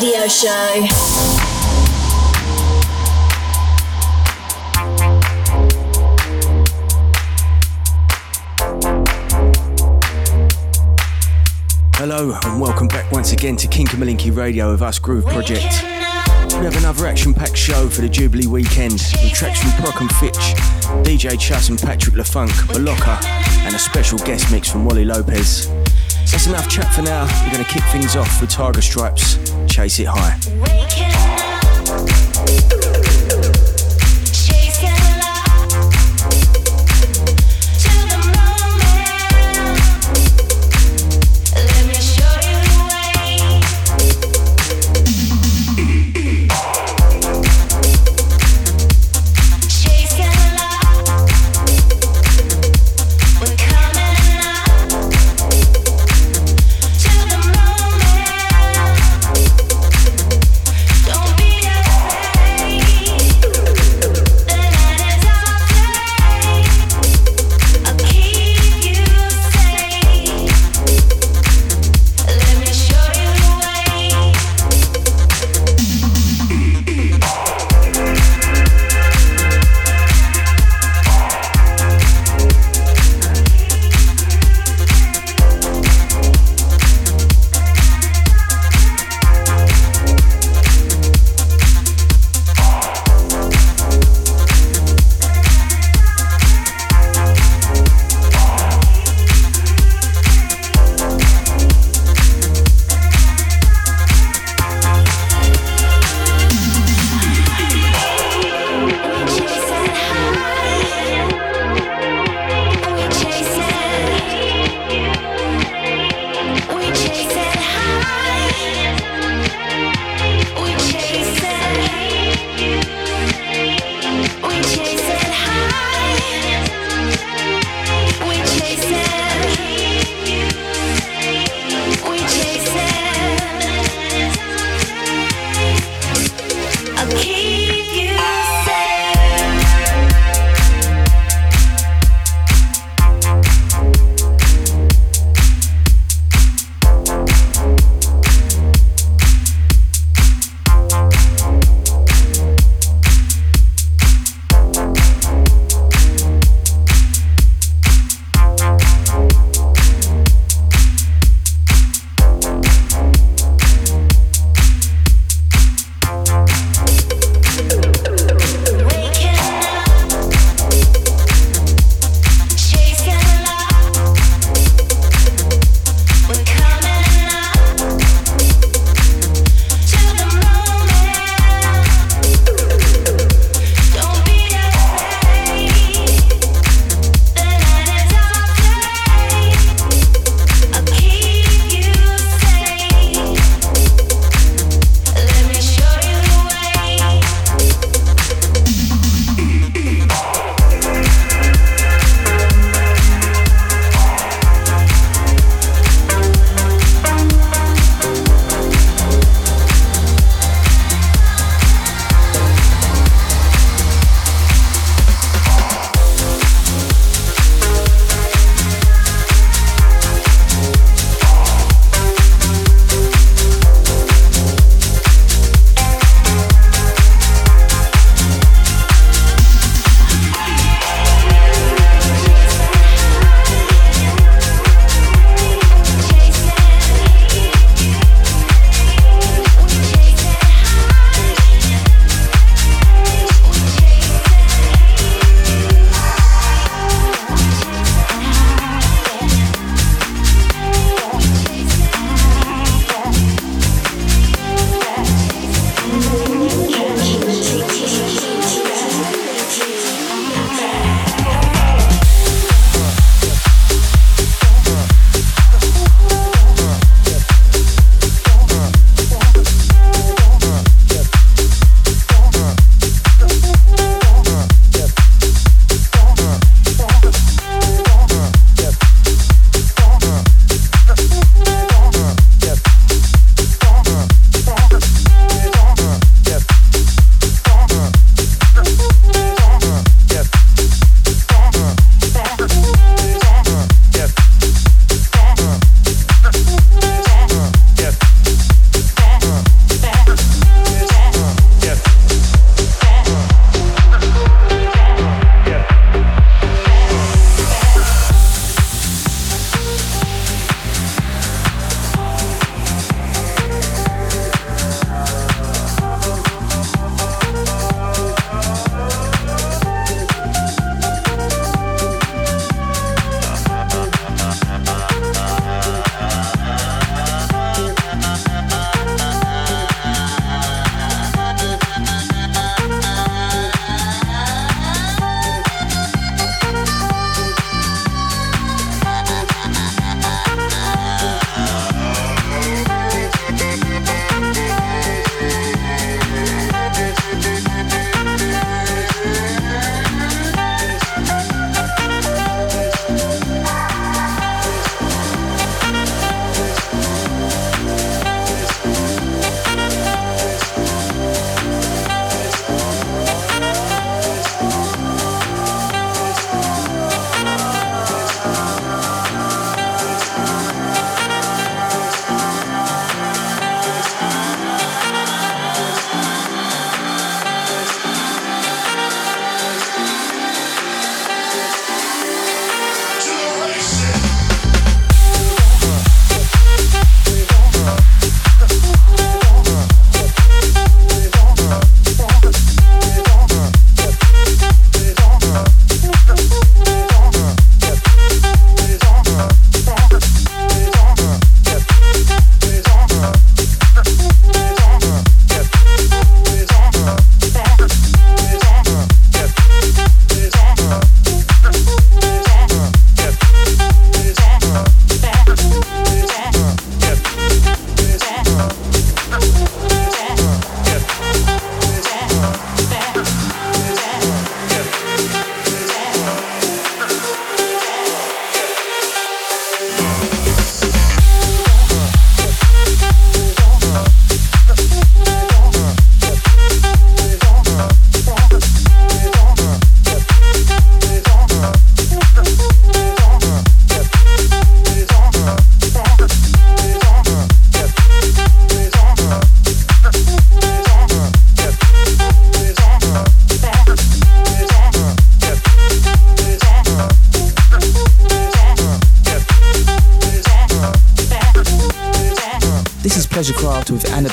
radio show. Hello and welcome back once again to Kinky Malinky Radio with Us Groove Project. We have another action-packed show for the Jubilee weekend with tracks from Prok and Fitch, DJ Chus and Patrick LaFunk, Balocca, and a special guest mix from Wally Lopez. That's enough chat for now. We're going to kick things off with Tiger Stripes, Chase It High.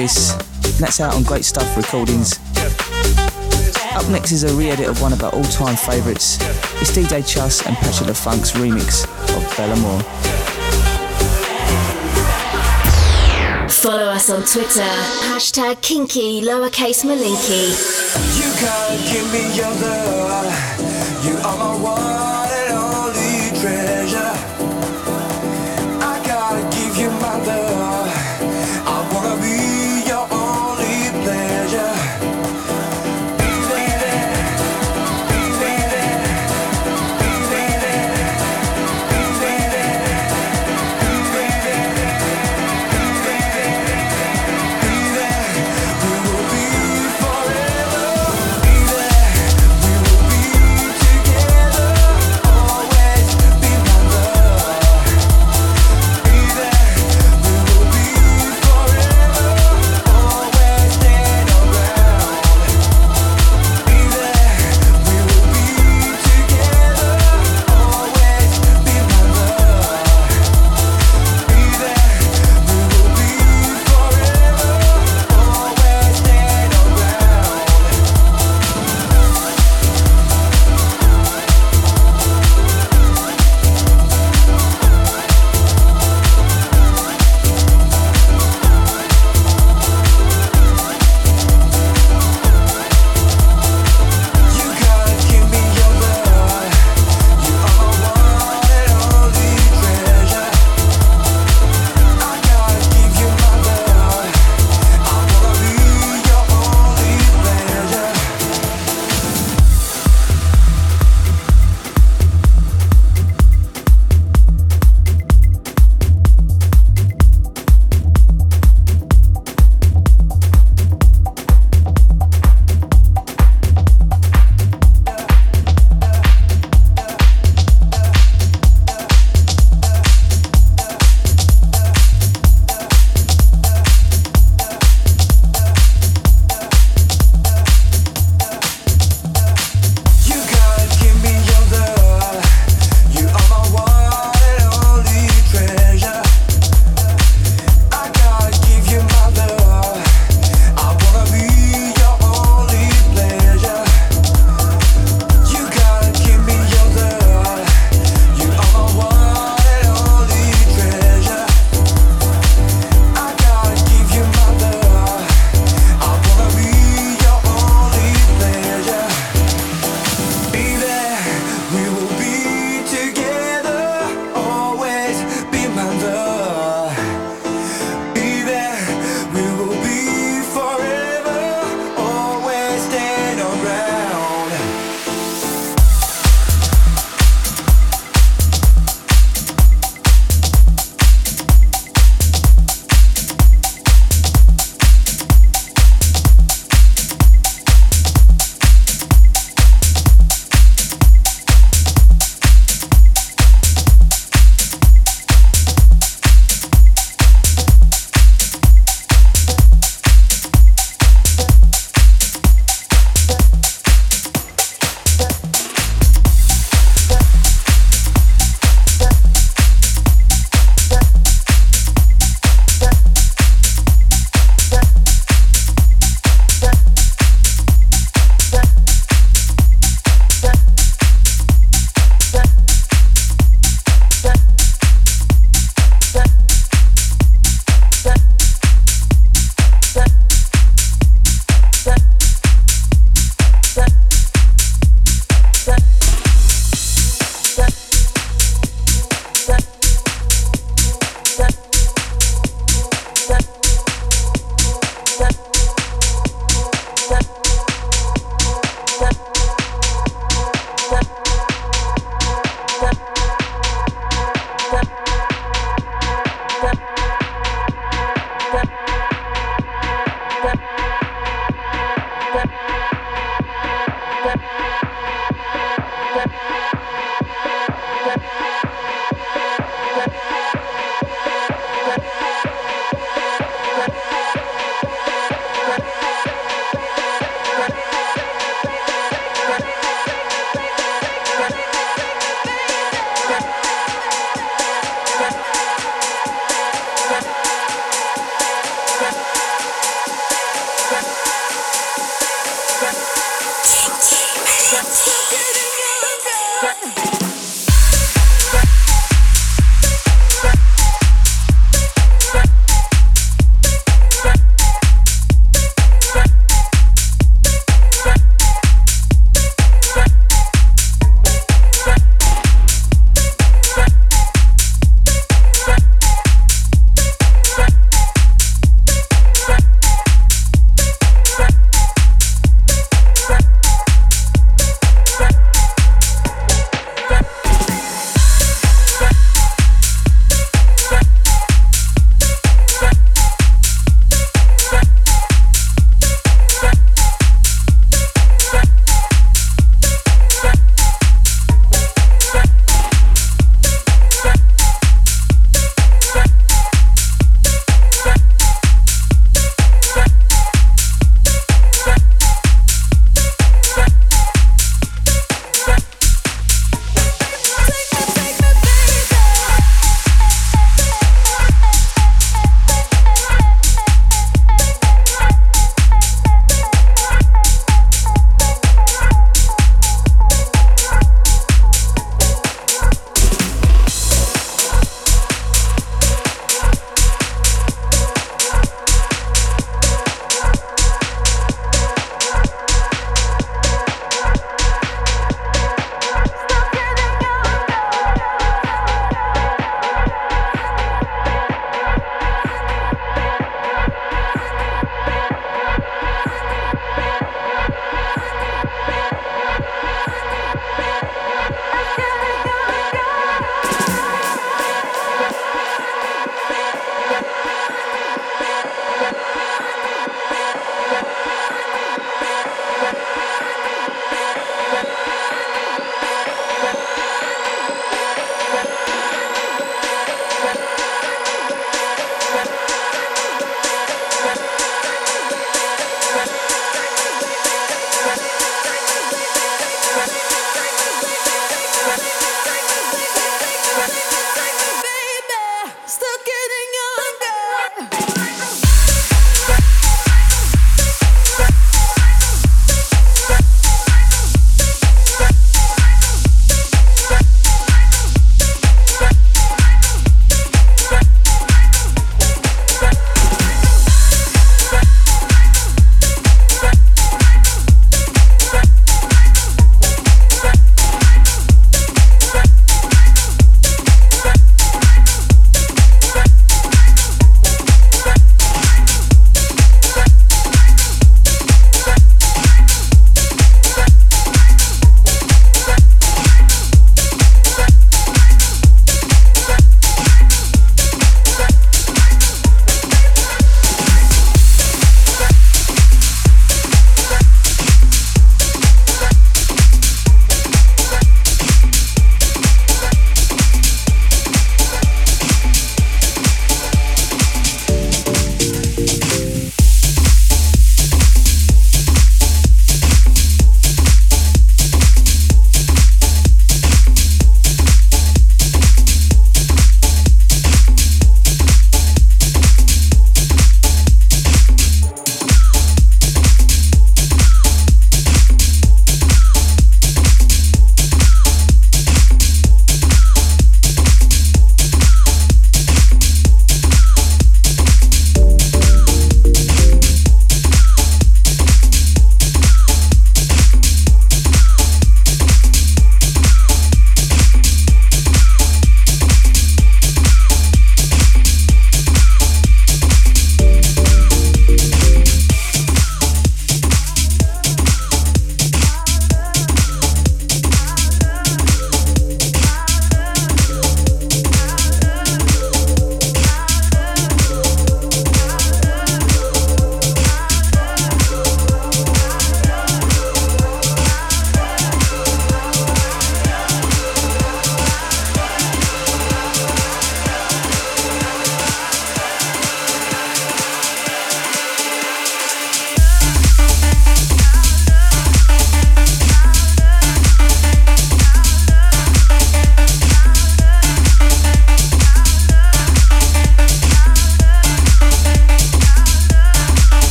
Heart with and that's out on Great Stuff Recordings. Up next is a re-edit of one of our all-time favourites. It's DJ Chus and Patrick LaFunk's remix of Bellamore. Follow us on Twitter, hashtag kinky lowercase malinky. You can't give me your love. You are my one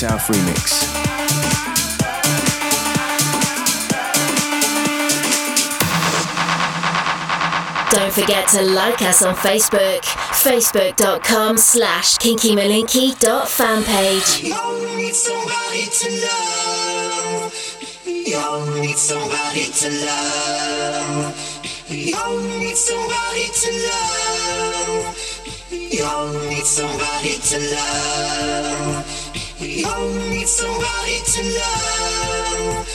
South remix. Don't forget to like us on Facebook, facebook.com slash kinkymalinky.fanpage. You need somebody to love. You need somebody to love. You need somebody to love. You need somebody to love. You need somebody to love.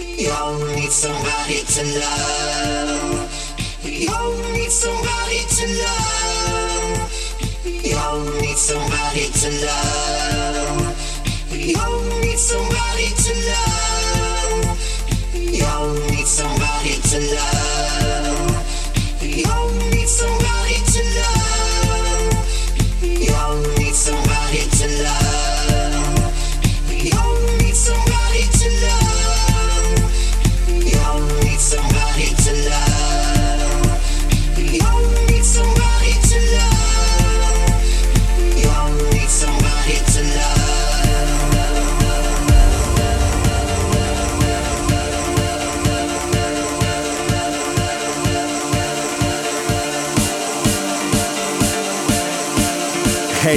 You all need somebody to love. You need somebody to love. You all need somebody to love. You need somebody to love. You all need somebody to love.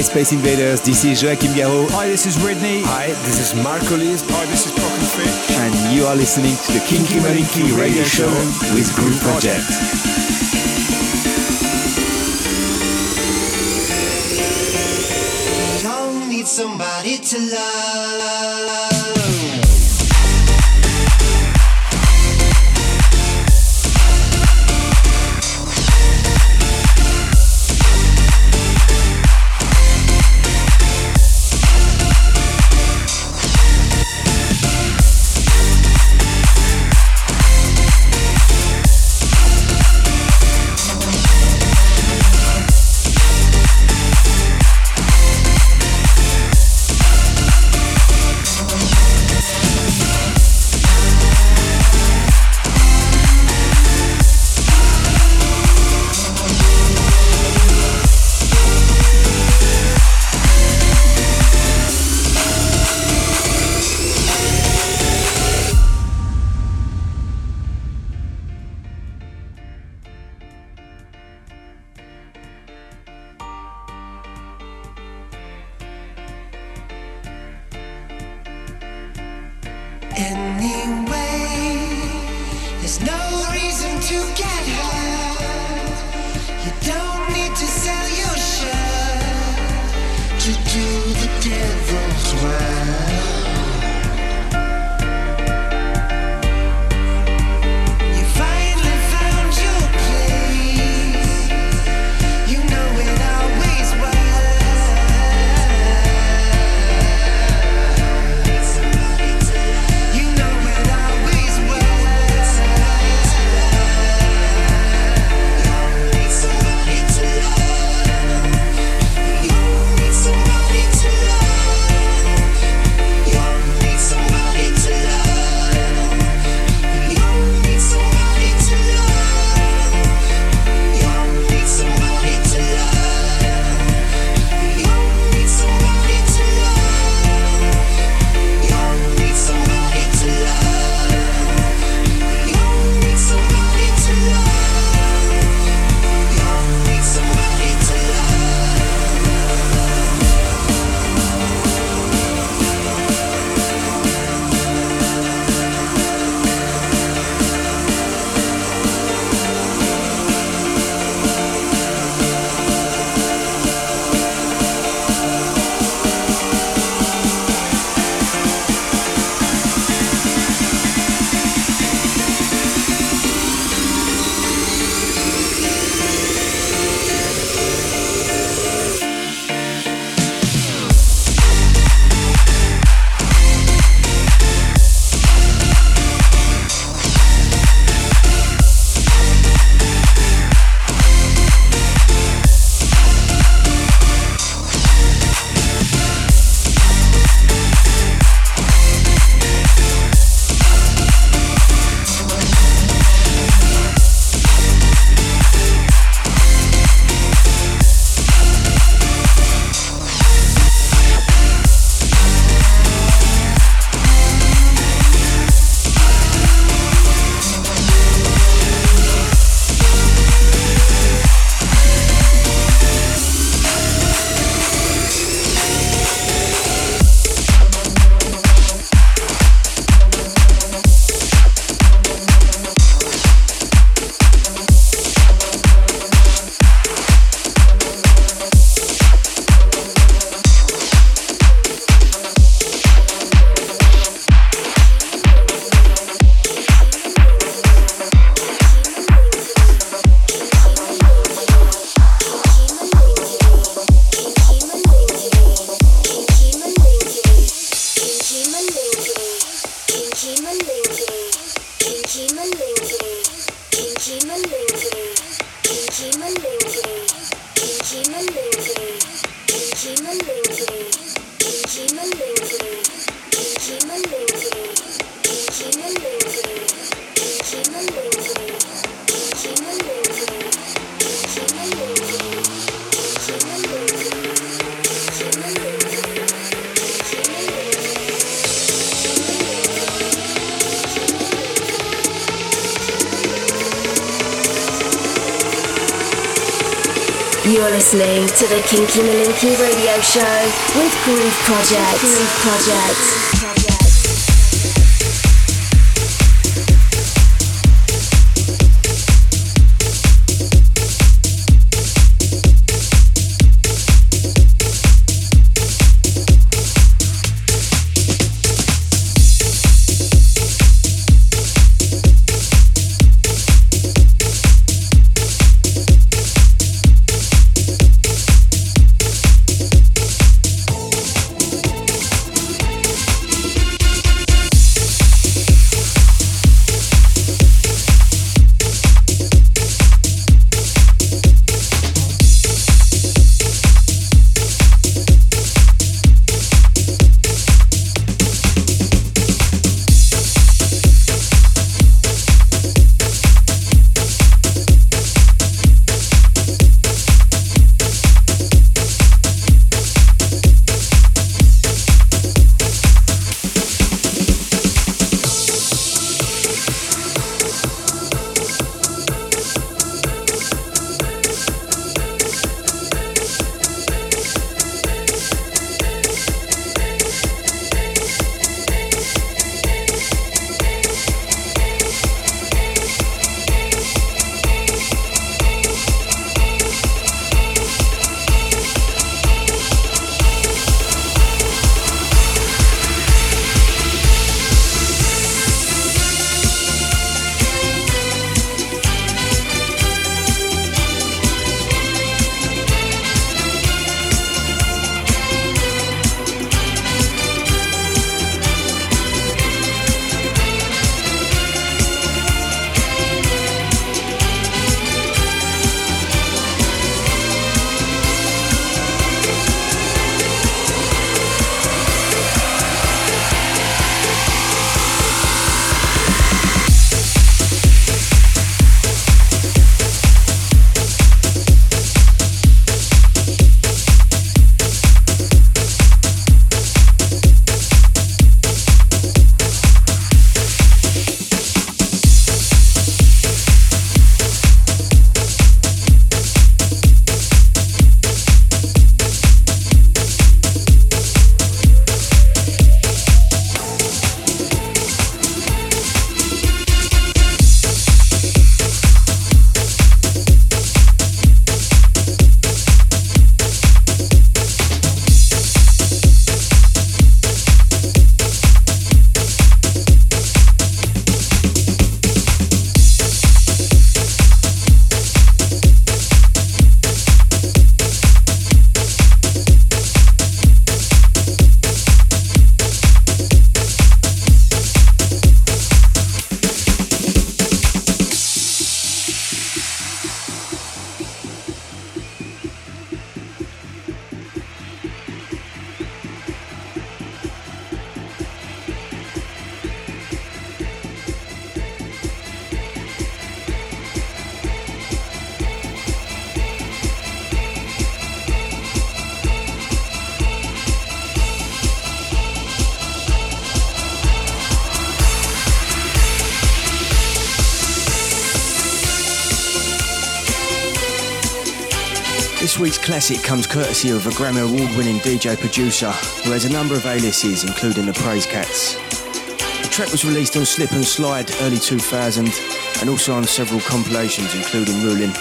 Space Invaders, this is Joachim Garraud. Hi, this is Ridney. Hi, this is Marco Lys. Hi, this is Prok and Fitch. and you are listening to the Kinky Malinky radio show with Groove Project. You need somebody to love. human being. You're listening to the Kinky Malinky radio show with Groove Project. Groove Project. Classic comes courtesy of a Grammy Award winning DJ producer who has a number of aliases, including the Praise Cats. The track was released on Slip and Slide early 2000 and also on several compilations, including Ruling.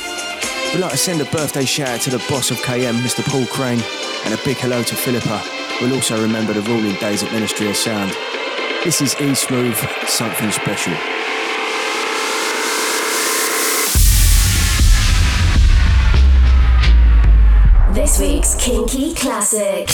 We'd like to send a birthday shout out to the boss of KM, Mr. Paul Crane, and a big hello to Philippa. We'll also remember the ruling days at Ministry of Sound. This is E Smooth, something special. This week's Kinky Classic.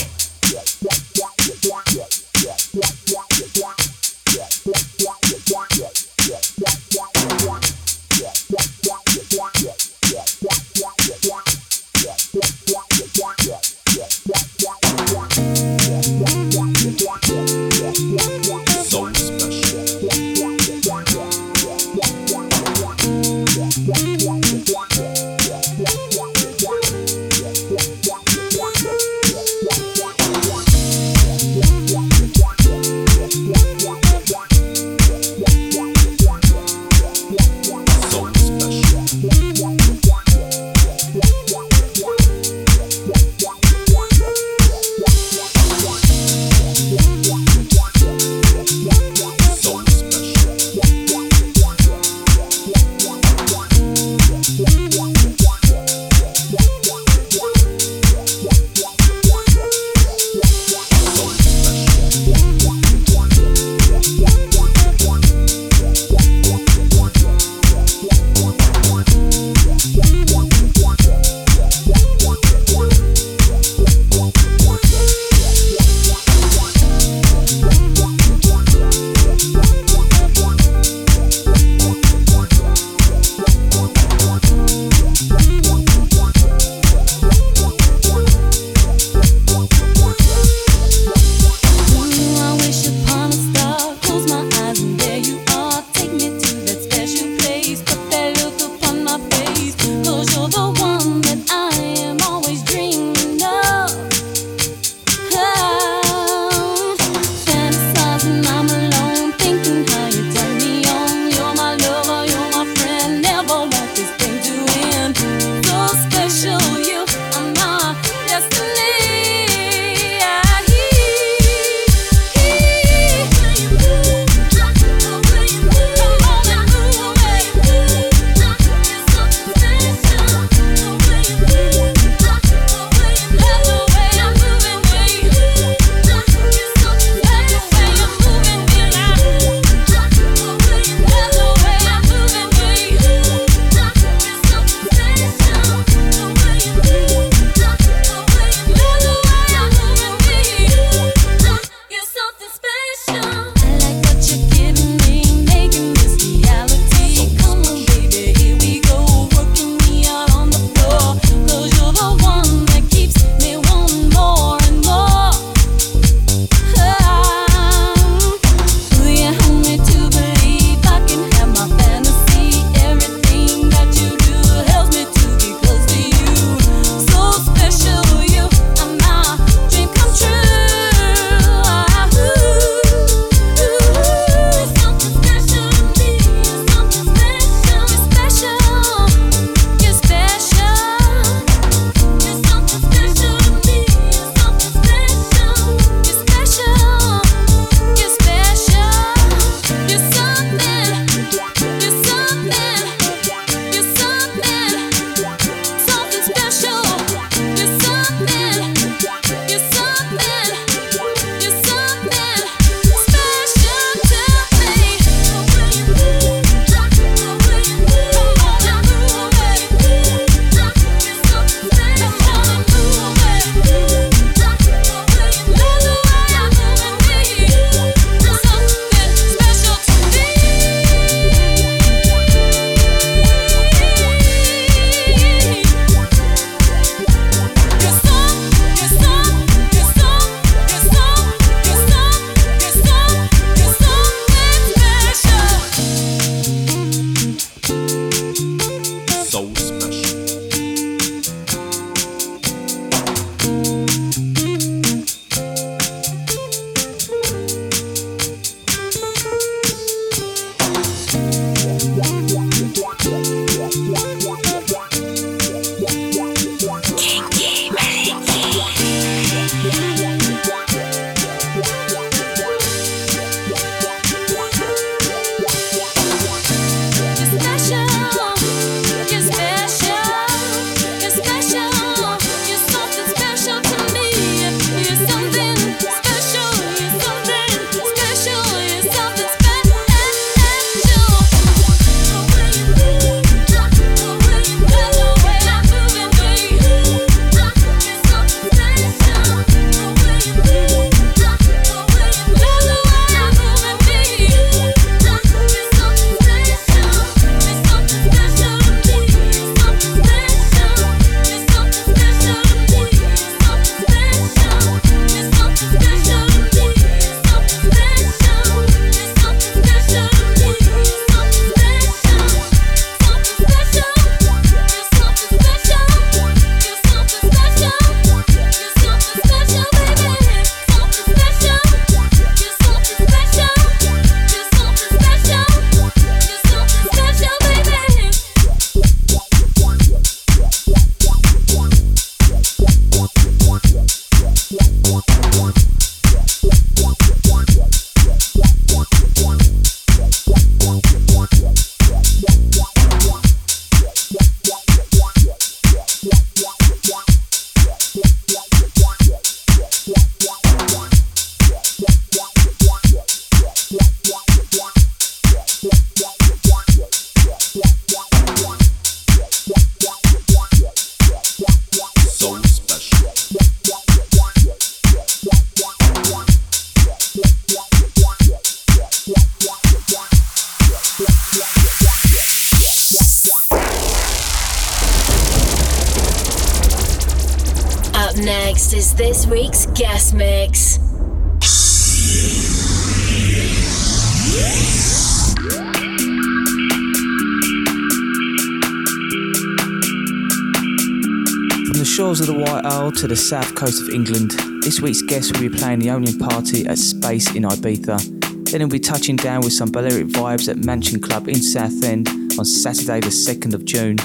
Shores of the White Isle to the south coast of England, this week's guest will be playing the opening party at Space in Ibiza. Then he'll be touching down with some Balearic vibes at Mansion Club in Southend on Saturday, the 2nd of June.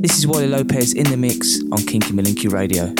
This is Wally Lopez in the mix on Kinky Malinky Radio.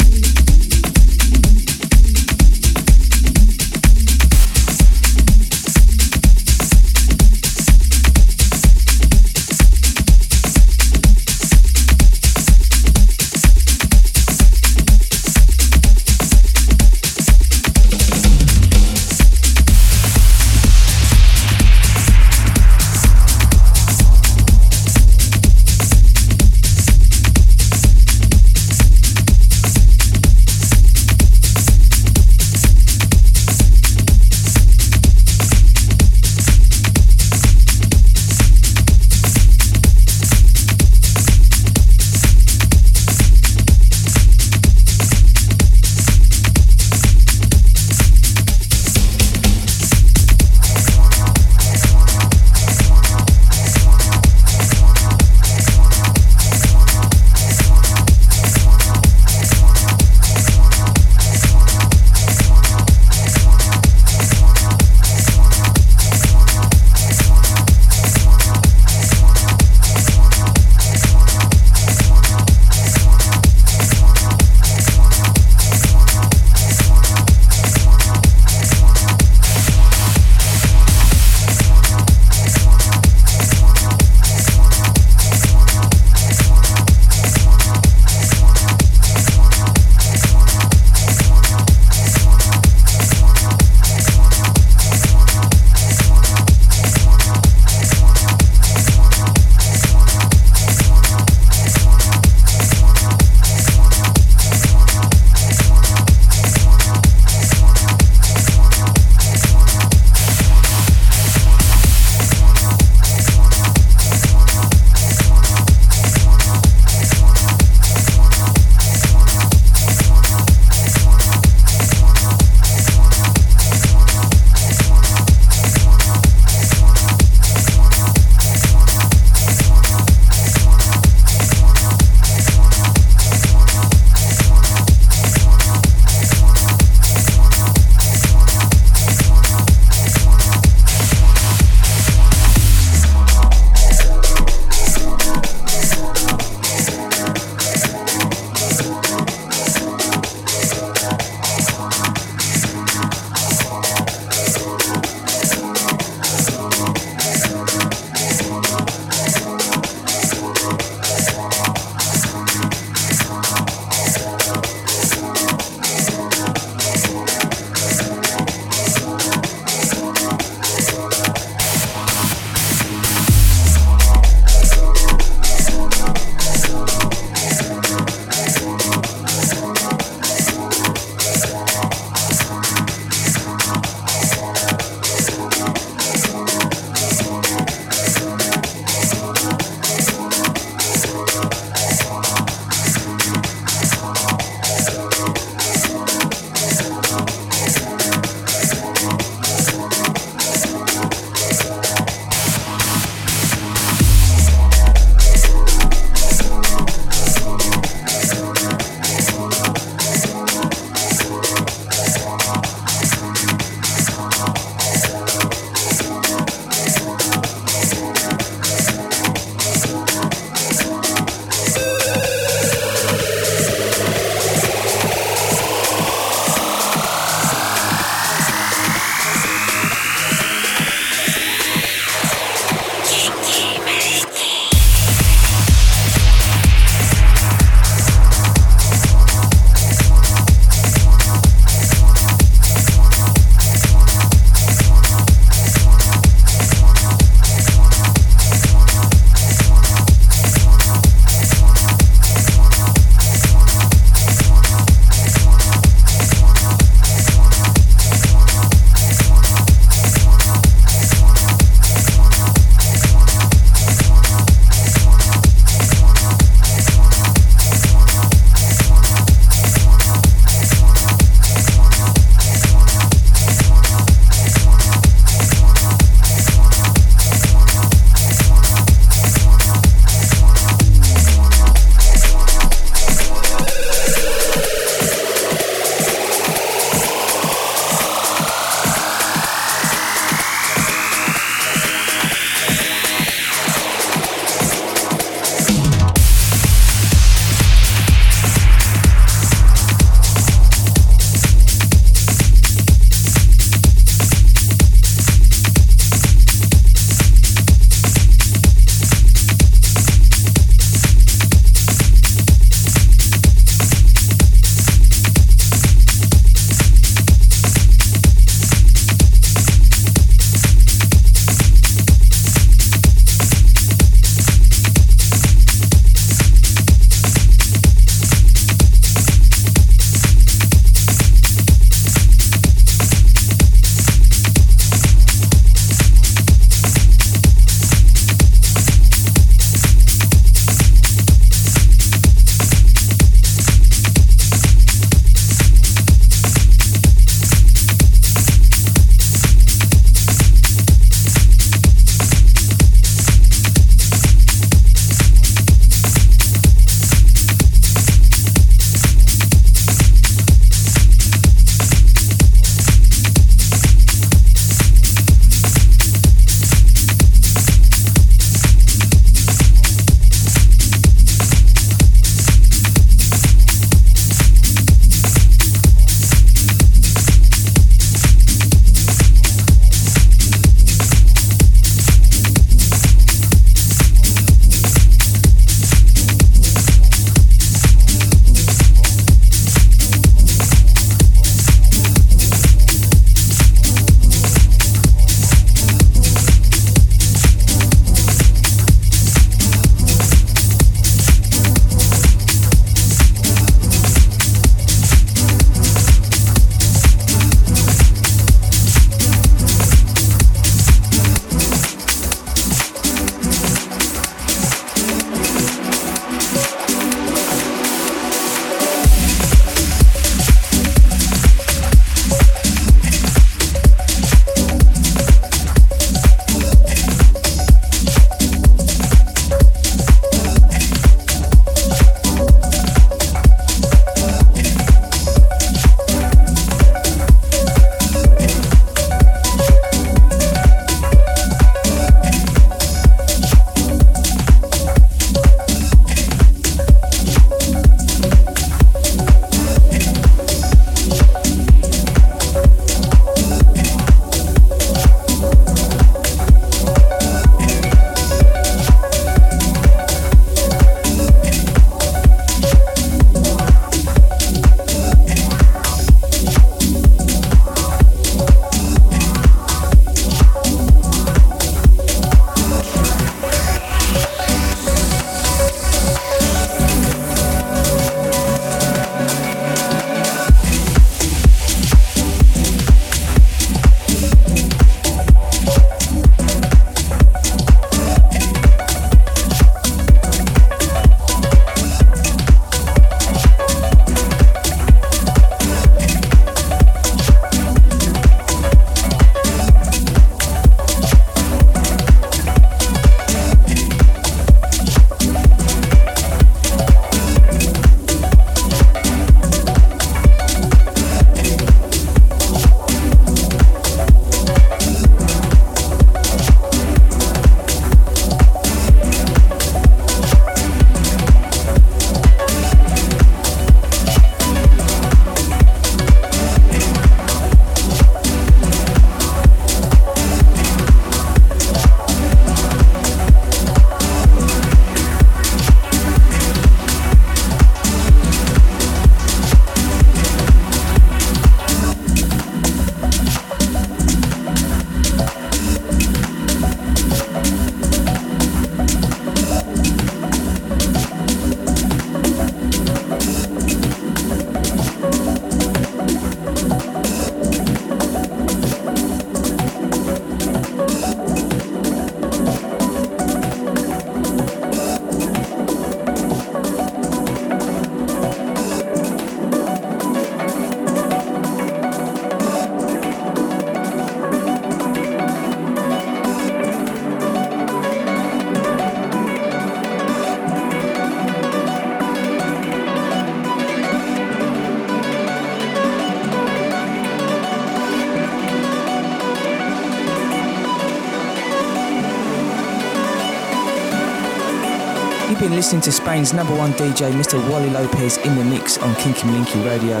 Listening to Spain's number one DJ, Mr. Wally Lopez, in the mix on Kinky Malinky Radio.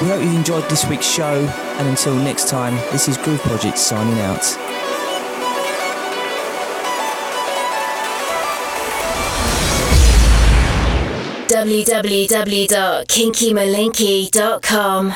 We hope you enjoyed this week's show, and until next time, this is Groove Project signing out. www.kinkymalinky.com